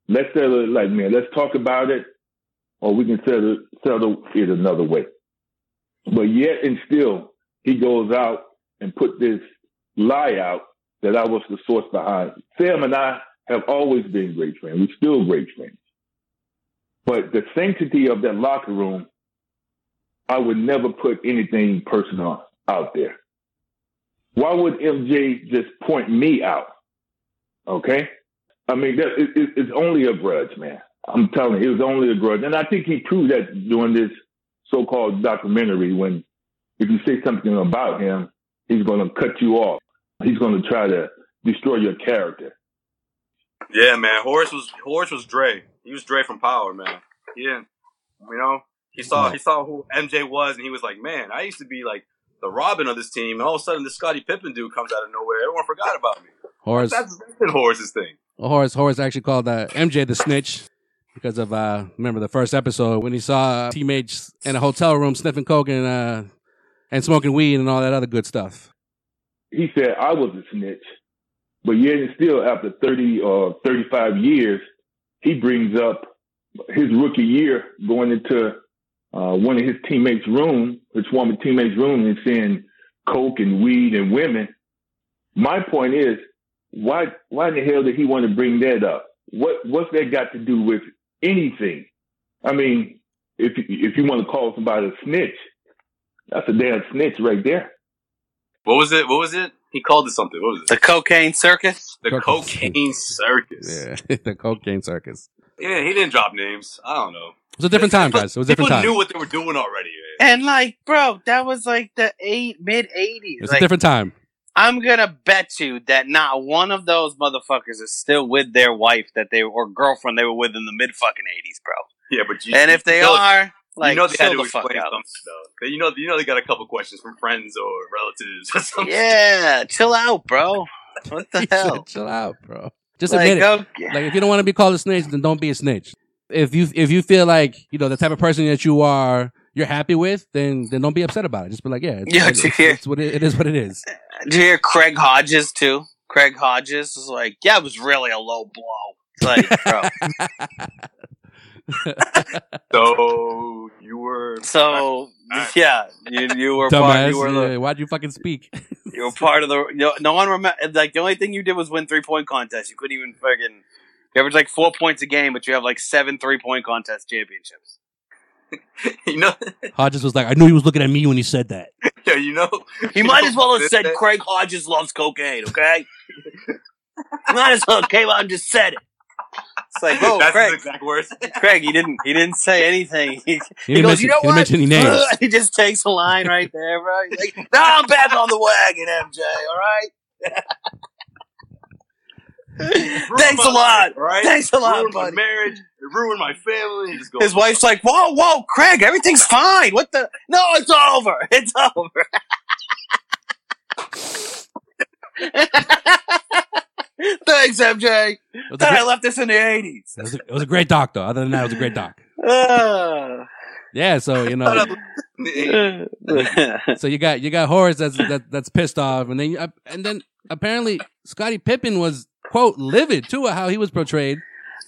let's settle it like, man, let's talk about it, or we can settle, settle it another way. But yet and still, he goes out and put this lie out that I was the source behind. Sam and I have always been great friends. We're still great friends. But the sanctity of that locker room, I would never put anything personal out there. Why would MJ just point me out? Okay? I mean, that, it, it, it's only a grudge, man. I'm telling you, it was only a grudge. And I think he proved that during this so-called documentary when if you say something about him, he's going to cut you off. He's going to try to destroy your character. Yeah, man. Horace was Horace was Dre. He was Dre from Power, man. He didn't, you know, he saw he saw who MJ was, and he was like, man, I used to be like the Robin of this team, and all of a sudden this Scottie Pippen dude comes out of nowhere. Everyone forgot about me. Horace, That's, that's been Horace's thing. Well, Horace Horace actually called uh, MJ the snitch because of uh, remember the first episode when he saw teammates in a hotel room sniffing coke and uh, and smoking weed and all that other good stuff. He said I was a snitch, but yet and still, after 30 or 35 years, he brings up his rookie year going into uh, one of his teammates' room, his former teammates' room, and seeing coke and weed and women. My point is, why why in the hell did he want to bring that up? What what's that got to do with anything? I mean, if if you want to call somebody a snitch, that's a damn snitch right there. What was it? What was it? He called it something. What was it? The cocaine circus. The cocaine circus. Yeah, the cocaine circus. Yeah, he didn't drop names. I don't know. It was a different time, guys. It was a People different time. knew what they were doing already. Man. And like, bro, that was like the eight mid eighties. It's was a different time. I'm gonna bet you that not one of those motherfuckers is still with their wife that they or girlfriend they were with in the mid fucking eighties, bro. Yeah, but you, and if they are, like, you know they had to the explain out. something though. You know, you know they got a couple questions from friends or relatives or something. Yeah, chill out, bro. What the hell? said, Chill out, bro. Just Like, admit it. okay. Like if you don't want to be called a snitch, then don't be a snitch. If you if you feel like you know the type of person that you are, you're happy with, then then don't be upset about it. Just be like, yeah, it's, Yeah, it's, it's, yeah. it's what it, it is. What it is. Did you hear Craig Hodges too? Craig Hodges is like, yeah, it was really a low blow. Like, bro. So you were So yeah, you you were part, Dumbass. you were the, why'd you fucking speak? you were part of the. You know, no one remember. Like the only thing you did was win three point contests. You couldn't even fucking. You average like four points a game, but you have like seven three point contest championships. you know, Hodges was like, I knew he was looking at me when he said that. yeah, you know. He you might know, as well have this- said Craig Hodges loves cocaine. Okay, might as well came out and just said it. It's like, oh, That's Craig, his exact words. Craig, he didn't. He didn't say anything. He, He, he didn't goes, mention, you know he didn't what? mention any names. he just takes a line right there, bro. He's like, "No, I'm back on the wagon, MJ. All right." Thanks a lot. life, right? Thanks a lot, ruined buddy. my marriage. It ruined my family. Just go. His wife's like, "Whoa, whoa, Craig, everything's fine. What the? No, it's over. It's over." Thanks, MJ. It was, a Thought I left this in the eighties. it, was a, it was a great doc, though. Other than that, it was a great doc. Yeah, so you know, so you got you got Horace that's that, that's pissed off, and then you, and then apparently Scottie Pippen was quote livid too at how he was portrayed.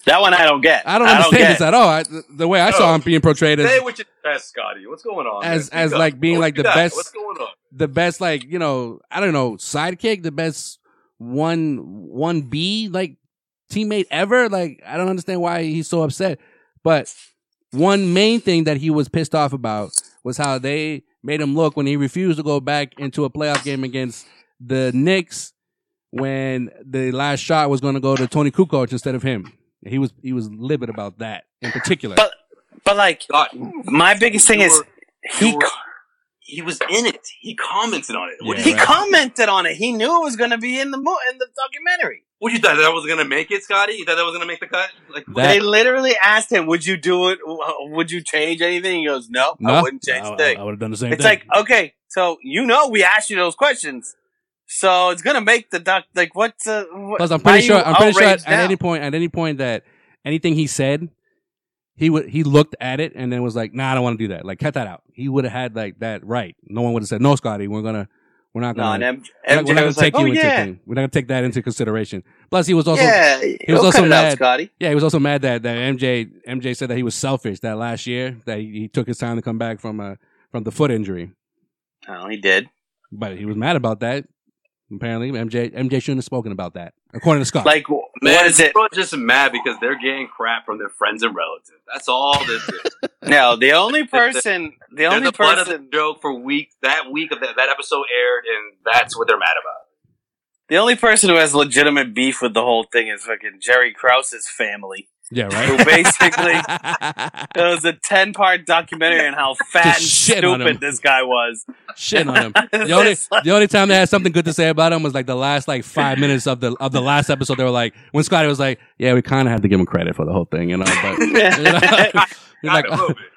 that one I don't get. I don't understand get. this at all. I, the way I saw oh. him being portrayed as Say what you best, Scottie. What's going on? as man? as Speak like being Don't like the that. best What's going on? the best like you know I don't know sidekick, the best one one B like teammate ever. Like I don't understand why he's so upset. But one main thing that he was pissed off about was how they made him look when he refused to go back into a playoff game against the Knicks when the last shot was going to go to Toni Kukoc instead of him. He was he was livid about that in particular. But but like God, my biggest thing you is were- he you were- he was in it. He commented on it. What, Yeah, he right. commented on it. He knew it was going to be in the mo- in the documentary. what you thought that was gonna make it, Scottie? You thought that was gonna make the cut? Like That- they literally asked him, "Would you do it? Would you change anything?" He goes, "No, I wouldn't change I, thing." I would have done the same it's thing. like, okay, so you know we asked you those questions. So it's gonna make the doc like what's uh, what, Plus, I'm pretty sure. I'm pretty sure at, at any point, at any point that anything he said, he would he looked at it and then was like, "Nah, I don't want to do that. Like, cut that out." He would have had like that right. No one would have said, "No, Scottie, we're gonna, we're not gonna, and we're not, we're not gonna take like, you "Oh, into yeah." thing. We're not gonna take that into consideration." Plus, he was also Yeah, he was also it out, mad. Scottie. Yeah, he was also mad that that MJ MJ said that he was selfish that last year that he, he took his time to come back from uh from the foot injury. Oh, he did. But he was mad about that. Apparently, MJ MJ shouldn't have spoken about that, according to Scott. Like, Man, what is it? people are just mad because they're getting crap from their friends and relatives. That's all this is. No, the only person, the only the butt of person, the joke for week That week of that, that episode aired, and that's what they're mad about. the only person who has legitimate beef with the whole thing is fucking Jerry Krause's family. Yeah, right. Who basically it was a ten part documentary on how fat and Just shit on him. stupid this guy was. shit on him. The only the only time they had something good to say about him was like the last like five minutes of the of the last episode. They were like when Scottie was like, "Yeah, we kind of had to give him credit for the whole thing," you know. But you know, he's like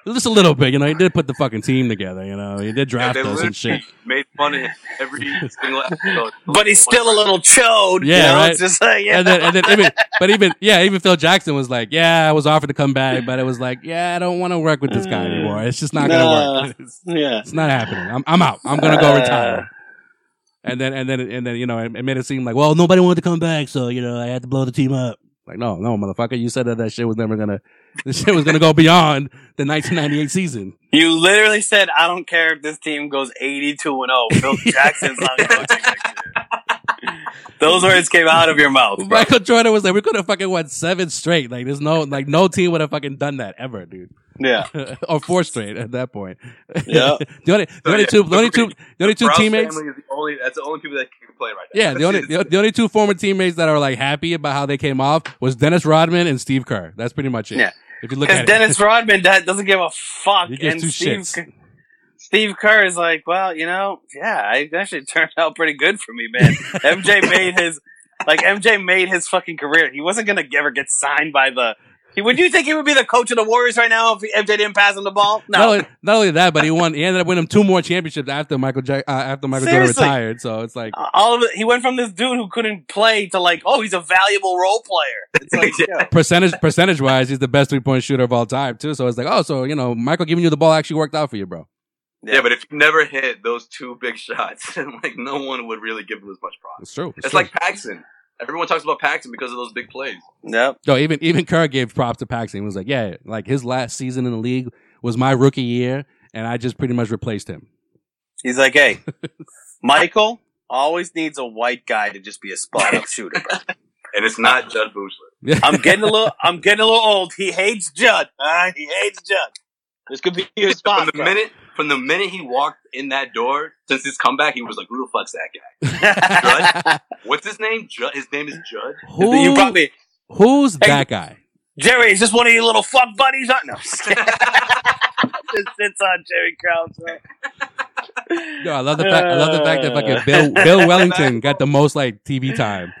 just a little bit, you know. He did put the fucking team together, you know. He did draft they us and shit. made fun of him every single episode. But he's still a little chode. Yeah, you know? right. It's just like, yeah. And then, and then even, but even, yeah, even Phil Jackson was like, "Yeah, I was offered to come back, but it was like, yeah, I don't want to work with this guy anymore. It's just not gonna Nah. work. It's, yeah. it's not happening. I'm, I'm out. I'm gonna go Uh. retire." And then, and then, and then, you know, it, it made it seem like, well, nobody wanted to come back, so you know, I had to blow the team up. Like, no, no, motherfucker, you said that that shit was never gonna, this shit was gonna go beyond the 1998 season. You literally said, I don't care if this team goes 82 and 0. Phil Jackson's not coaching next year. Those words came out of your mouth. bro. Michael Jordan was like, we could have fucking won seven straight. Like, there's no, like, no team would have fucking done that ever, dude. Yeah. or four straight at that point. Yeah. the only, the only two, the only two, the only two Browns teammates. family is the only. That's the only people that can complain right now. Yeah, the only, the, the only two former teammates that are like happy about how they came off was Dennis Rodman and Steve Kerr. That's pretty much it. Yeah. If you look Because at Dennis it, Rodman that doesn't give a fuck. And Steve, shits. Steve Kerr is like, well, you know, yeah, it actually turned out pretty good for me, man. MJ made his, like, MJ made his fucking career. He wasn't going to ever get signed by the. He, would you think he would be the coach of the Warriors right now if MJ didn't pass him the ball? not, No. only, not only that, but he won. He ended up winning two more championships after Michael Jack, uh, after Michael Jordan retired. So it's like, All of it, he went from this dude who couldn't play to like, oh, he's a valuable role player. It's like, yeah. percentage percentage wise, he's the best three point shooter of all time too. So it's like, oh, so you know, Michael giving you the ball actually worked out for you, bro. Yeah, but if you never hit those two big shots, like no one would really give him as much props. It's true. It's, true. like Paxson. Everyone talks about Paxson because of those big plays. Yep. No, even even Kerr gave props to Paxson. He was like, yeah, like his last season in the league was my rookie year, and I just pretty much replaced him. He's like, hey, Michael always needs a white guy to just be a spot up shooter, bro. And it's not Jud Buechler. I'm getting a little, I'm getting a little old. He hates Jud. Uh, he hates Jud. This could be your From spot, the bro. minute from the minute he walked in that door, since his comeback, he was like, "Who the fuck's that guy?" Jud? What's his name? Jud. His name is Jud. Who, you probably, who's that guy? Jerry, is this one of your little fuck buddies? Uh, No, just sits on Jerry Krause. bro. Yo, I love the fact. I love the fact that fucking Bill Bill Wennington got the most like TV time.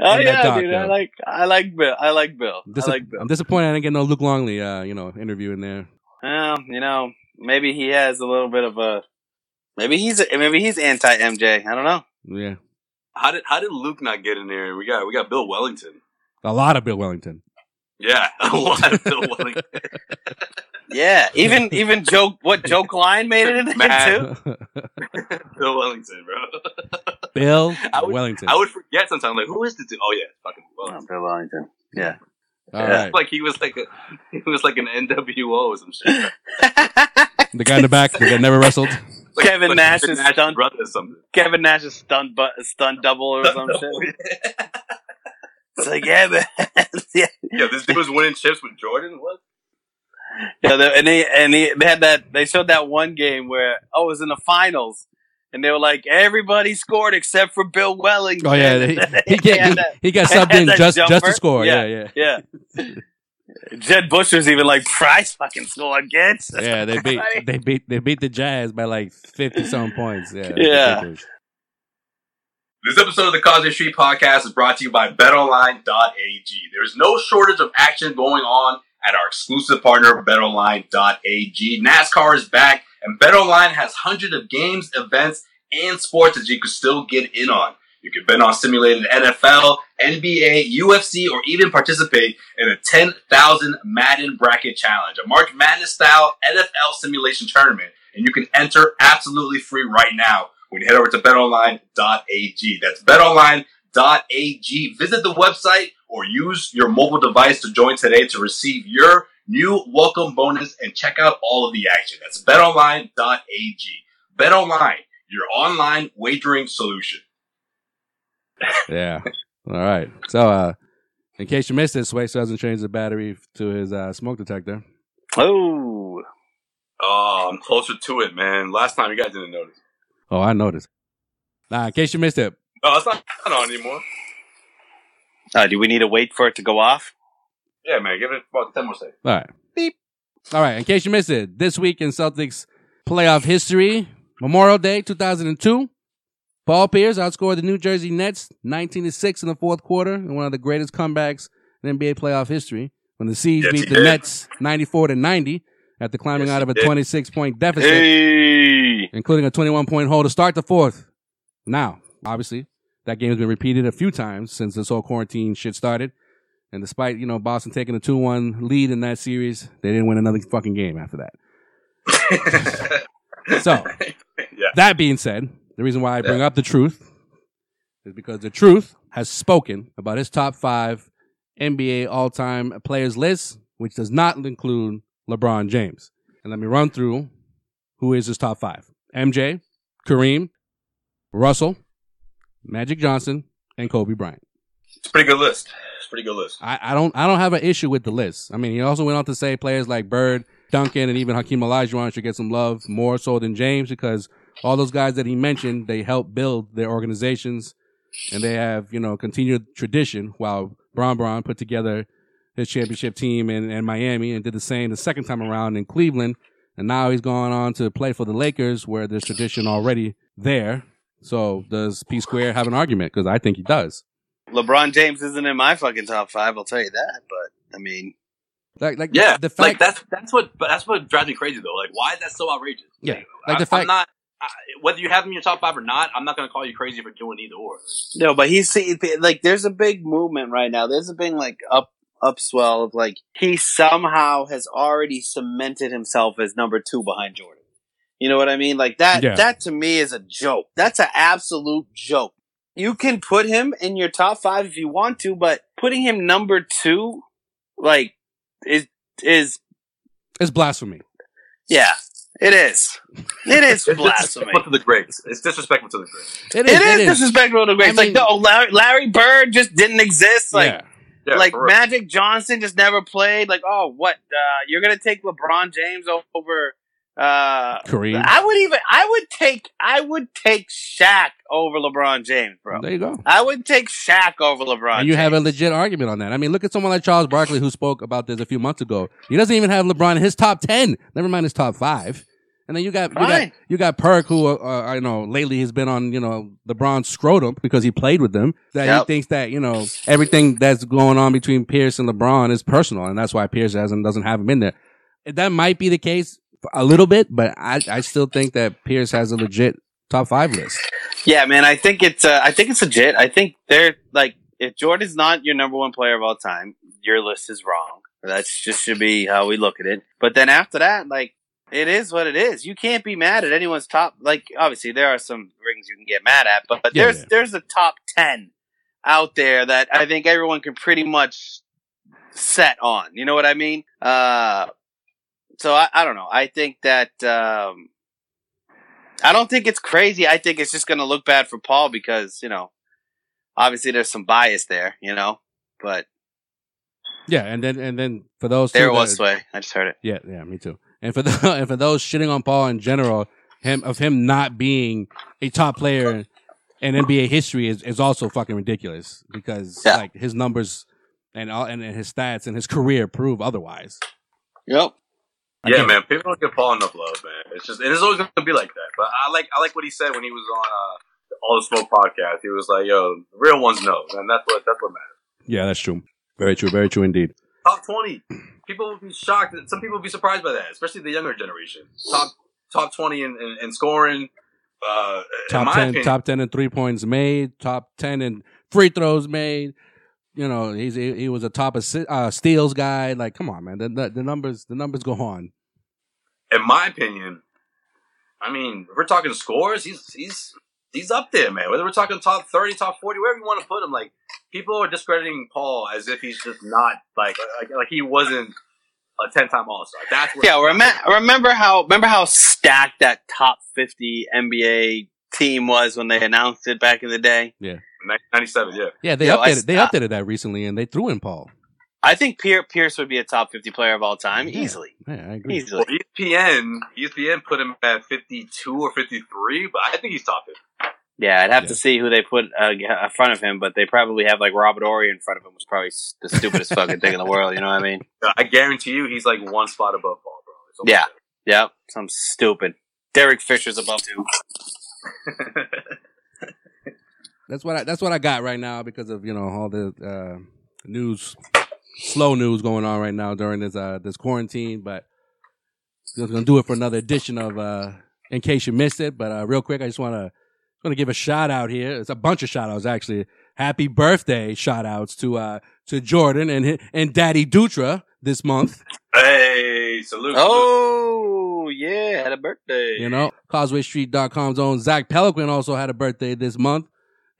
Oh yeah, doc, dude. I like, I like Bill. I like Bill. Dis- I like Bill. I'm disappointed I didn't get no Luke Longley, uh, you know, interview in there. Well, you know, maybe he has a little bit of a. Maybe he's a, maybe he's anti MJ. I don't know. Yeah, How did how did Luke not get in there? We got we got Bill Wennington. a lot of Bill Wennington. Yeah, a lot of Bill Wennington. Yeah, even even Joe what Joe Kleine made it in there Man. too. Bill Wennington, bro. Bill I would, Wennington. I would forget sometimes. Like, who is this dude? Oh yeah, fucking Bill oh, Wennington. Bill Wennington. Yeah. All Yeah. right, Like he was like a he was like an NWO or some shit. the guy in the back, the guy that never wrestled. Like, Kevin like Nash Kevin is Nash's stunned. brother or something. Kevin Nash's stunt but stunt double or some shit. It's like yeah, man. yeah, Yeah, this dude was winning chips with Jordan. What? yeah. They, and they and they, they had that. They showed that one game where oh, it was in the finals, and they were like everybody scored except for Bill Wennington. Oh yeah, he, he, They get, he, he got they subbed had in that just just to score. Yeah, yeah, yeah. Jud Buechler's even like Price fucking scored gets. yeah. They beat they beat they beat the Jazz by like fifty some points. Yeah, Yeah. This episode of the Causeway Street Podcast is brought to you by BetOnline.ag. There is no shortage of action going on at our exclusive partner, BetOnline.ag. NASCAR is back, and BetOnline has hundreds of games, events, and sports that you can still get in on. You can bet on simulated NFL, NBA, UFC, or even participate in a 10,000 Madden bracket challenge, a March Madness style NFL simulation tournament. And you can enter absolutely free right now when you head over to betonline.ag. That's betonline.ag. Visit the website or use your mobile device to join today to receive your new welcome bonus and check out all of the action. That's betonline.ag. BetOnline, your online wagering solution. yeah. All right. So, uh, in case you missed it, Sway still hasn't changed the battery to his uh, smoke detector. Oh. Oh, I'm closer to it, man. Last time you guys didn't notice. Oh, I noticed. Nah, in case you missed it. Oh, it's not on anymore. Uh, do we need to wait for it to go off? Yeah, man. Give it about 10 more seconds. All right. Beep. All right. In case you missed it, this week in Celtics playoff history, Memorial Day 2002, Paul Pierce outscored the New Jersey Nets 19 to 6 in the fourth quarter in one of the greatest comebacks in NBA playoff history when the C's Yes, beat the did. Nets 94 to 90 after climbing Yes, out of a 26 point deficit, Hey. including a 21 point hole to start the fourth. Now, obviously, that game has been repeated a few times since this whole quarantine shit started. And despite, you know, Boston taking a 2 1 lead in that series, they didn't win another fucking game after that. So, yeah. that being said, the reason why I bring up the truth is because the truth has spoken about his top five NBA all time players list, which does not include LeBron James. And let me run through who is his top five MJ, Kareem, Russell, Magic Johnson, and Kobe Bryant. It's a pretty good list. Pretty good list. I, I don't I don't have an issue with the list. I mean, he also went on to say players like Bird, Duncan, and even Hakeem Olajuwon should get some love more so than James because all those guys that he mentioned they helped build their organizations and they have you know continued tradition. While Bron Bron put together his championship team in, in Miami and did the same the second time around in Cleveland, and now he's going on to play for the Lakers where there's tradition already there. So does P Square have an argument? Because I think he does. LeBron James isn't in my fucking top five. I'll tell you that. But I mean, Like like Yeah, the fact like that's that's what but that's what drives me crazy though. Like, why is that so outrageous? yeah like I, the fact I'm not I, whether you have him in your top five or not. I'm not going to call you crazy for doing either or. no, but he's like, there's a big movement right now. There's a big like up upswell of like he somehow has already cemented himself as number two behind Jordan. You know what I mean? Like that. Yeah. That to me is a joke. That's an absolute joke. You can put him in your top five if you want to, but putting him number two, like, is is it's blasphemy. yeah, it is. It is It's blasphemy. disrespectful to the greats. It's disrespectful to the greats. It It is, disrespectful to the greats. I like, mean- no, Larry, Larry Bird just didn't exist. Like, yeah. Yeah, like. Magic Johnson just never played. Like, oh, what? Uh, you're gonna take LeBron James over? Uh, Kareem. I would even. I would take. I would take Shaq over LeBron James, bro. There you go. I would take Shaq over LeBron. And you have a legit argument on that. I mean, look at someone like Charles Barkley who spoke about this a few months ago. He doesn't even have LeBron in his top ten. Never mind his top five. And then you got you got you got Perk, who uh, uh, I know lately has been on you know LeBron's scrotum because he played with them. That he thinks that you know everything that's going on between Pierce and LeBron is personal, and that's why Pierce hasn't doesn't have him in there. That might be the case a little bit, but I I still think that Pierce has a legit top five list. Yeah, man. I think it's. Uh, I think it's legit. I think they're like, if Jordan's not your number one player of all time, your list is wrong. That's just should be how we look at it. But then after that, like, it is what it is. You can't be mad at anyone's top. Like, obviously, there are some rings you can get mad at, but, but Yeah, there's yeah. there's a top ten out there that I think everyone can pretty much set on. You know what I mean? Uh, so I, I don't know. I think that um, I don't think it's crazy. I think it's just going to look bad for Paul because you know, obviously there's some bias there. You know, but Yeah, and then and then for those there that- was Sway. I just heard it. Yeah, yeah, me too. And for the, and for those shitting on Paul in general, him of him not being a top player in NBA history is, is also fucking ridiculous because Yeah. like his numbers and all and his stats and his career prove otherwise. Yep. Yeah, man. People don't give Paul enough love, man. It's just, and it's always going to be like that. But I like, I like what he said when he was on uh, the All the Smoke podcast. He was like, "Yo, the real ones know," and that's what that's what matters. Yeah, that's true. Very true. Very true indeed. Top twenty. People would be shocked. Some people would be surprised by that, especially the younger generation. Top top twenty in, in, in scoring, Uh, top my ten, opinion, top ten in three points made, top ten in free throws made. You know, he's he, he was a top of uh, steals guy. Like, come on, man. The, the the numbers the numbers go on. In my opinion, I mean, if we're talking scores, he's he's he's up there, man. Whether we're talking top thirty, top forty, wherever you want to put him, like people are discrediting Paul as if he's just not like like, like he wasn't a ten time All Star. That's where Yeah, rem- remember how remember how stacked that top fifty NBA team was when they announced it back in the day. Yeah, ninety seven. Yeah, yeah. They Yo, I updated they updated that recently, and they threw in Paul. I think Pier- Pierce would be a top fifty player of all time Yeah. easily. Yeah, I agree. Easily. Well, ESPN ESPN put him at fifty two or fifty three, but I think he's top fifty. Yeah, I'd have Yeah. to see who they put uh, in front of him, but they probably have like Robert Horry in front of him, which is probably the stupidest fucking thing in the world. You know what I mean? I guarantee you, he's like one spot above Paul, bro. It's almost Yeah. Yep. Some stupid. Derek Fisher's above too. That's what I, that's what I got right now because of you know all the uh, news, slow news going on right now during this uh, this quarantine. But just gonna do it for another edition of uh, in case you missed it. But uh, real quick, I just wanna want to give a shout out here. It's a bunch of shout outs actually. Happy birthday shout outs to uh, to Jordan and hi- and Daddy Dutra this month. Hey, salute. Oh yeah, had a birthday. You know, CausewayStreet.com's own Zach Peliquin also had a birthday this month,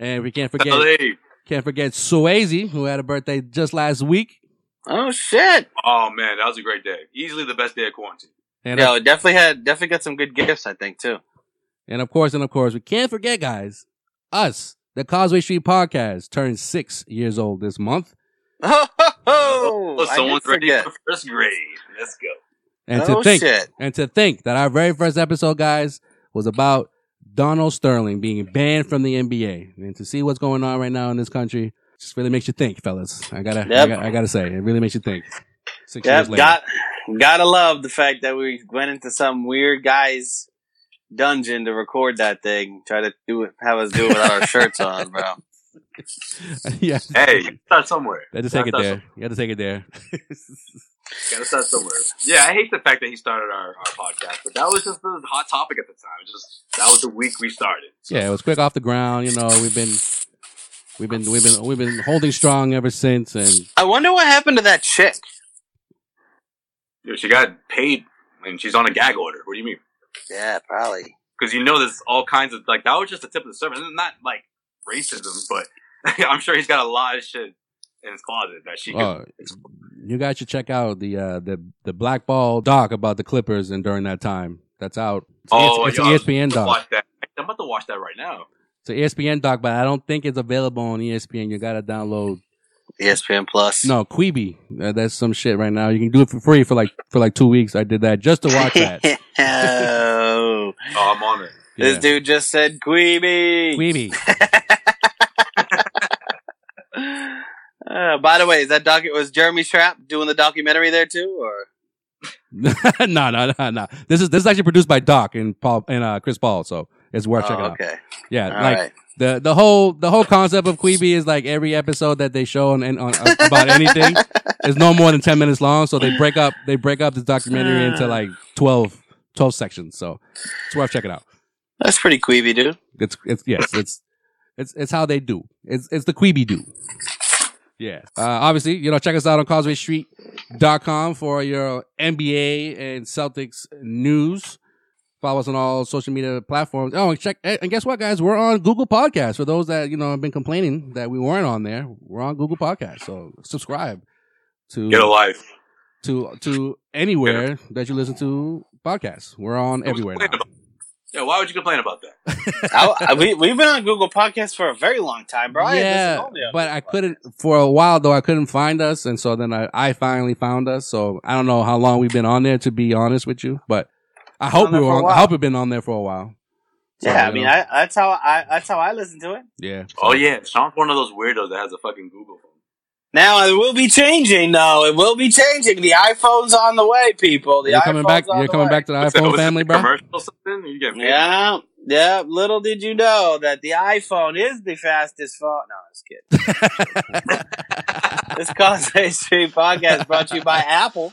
and we can't forget LA. can't forget Swayze who had a birthday just last week. Oh shit. Oh man, that was a great day. Easily the best day of quarantine. And Yo, it definitely had definitely got some good gifts. I think too. And of course, and of course, we can't forget, guys, us, the Causeway Street Podcast, turned six years old this month. Oh, Oh, I someone's did ready for first grade. Let's go. And Oh, to think, shit. and to think that our very first episode, guys, was about Donald Sterling being banned from the NBA. And to see what's going on right now in this country, just really makes you think, fellas. I gotta, I, gotta I gotta say, it really makes you think. Six Yep, years later. got gotta love the fact that we went into some weird guy's dungeon to record that thing. Try to do it, have us do it without our shirts on, bro. yeah, Hey, you start somewhere. had to take it there. start You had to take it there. Gotta start somewhere. Yeah, I hate the fact that he started our, our podcast, but that was just the hot topic at the time. It was Just that was the week we started. So, Yeah, it was quick off the ground. You know, we've been, we've been, we've been, we've been holding strong ever since. And I wonder what happened to that chick. you she got paid and she's on a gag order. What do you mean? Yeah, probably. Because you know, there's all kinds of like that was just the tip of the surface. And not like racism, but I'm sure he's got a lot of shit in his closet that she could. uh, you guys should check out the uh, the the blackball doc about the Clippers and during that time. That's out. It's, oh, it's, yo, an I was ESPN doc. I'm about to watch that right now. It's an ESPN doc, but I don't think it's available on ESPN. You gotta download. ESPN Plus. No, Quibi. Uh, that's some shit right now. You can do it for free for like for like two weeks. I did that just to watch that. oh, Oh, I'm on it. this Yeah. dude just said Queeby. Quibi. Uh, by the way, is that doc? Was Jeremy Trapp doing the documentary there too, or? no, no, no, no. This is this is actually produced by Doc and Paul and uh, Chris Paul, so it's worth checking Oh, out. okay. Yeah, All like right. the the whole the whole concept of Queeby is like every episode that they show on, on, on about anything is no more than ten minutes long. So they break up they break up this documentary into like 12, 12 sections. So it's worth checking out. That's pretty queeby, dude. It's it's yes it's it's it's how they do. It's it's the Queeby do. Yeah. Uh, obviously, you know, check us out on CausewayStreet.com for your NBA and Celtics news. Follow us on all social media platforms. Oh, and check and guess what, guys? We're on Google Podcasts. For those that you know have been complaining that we weren't on there, we're on Google Podcasts. So subscribe to Get a life. to to anywhere that you listen to podcasts. We're on everywhere now. Yeah, why would you complain about that? I, I- we we've been on Google Podcasts for a very long time, bro. Yeah, only on but I couldn't for a while though. I couldn't find us, and so then I, I finally found us. So I don't know how long we've been on there. To be honest with you, but I hope on we there were. On, I hope we've been on there for a while. So, Yeah, I mean, I, that's how I that's how I listen to it. yeah. Oh yeah, Sean's one of those weirdos that has a fucking Google phone. Now it will be changing. though. it will be changing. The iPhone's on the way, people. The You're coming back. You're coming way. back to the iPhone was family, a bro. Commercial something? You getting paid? Yeah, yeah. Little did you know that the iPhone is the fastest phone. No, I'm just kidding. this Causeway Street podcast brought to you by Apple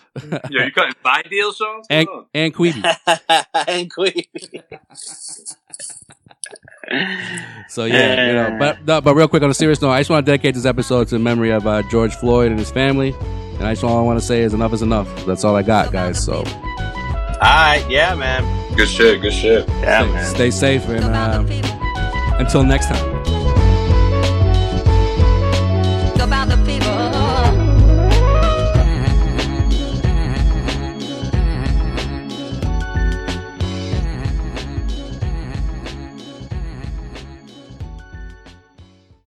Yo, you cutting buy deals, Sean? What's and going on? and Queeby. and Queeby. So yeah, you know, but no, but real quick on a serious note, I just want to dedicate this episode to the memory of uh, George Floyd and his family. And I just all I want to say is enough is enough. That's all I got, guys. So All right, yeah, man. Good shit. Good shit. Yeah, stay, man. stay safe and uh, until next time.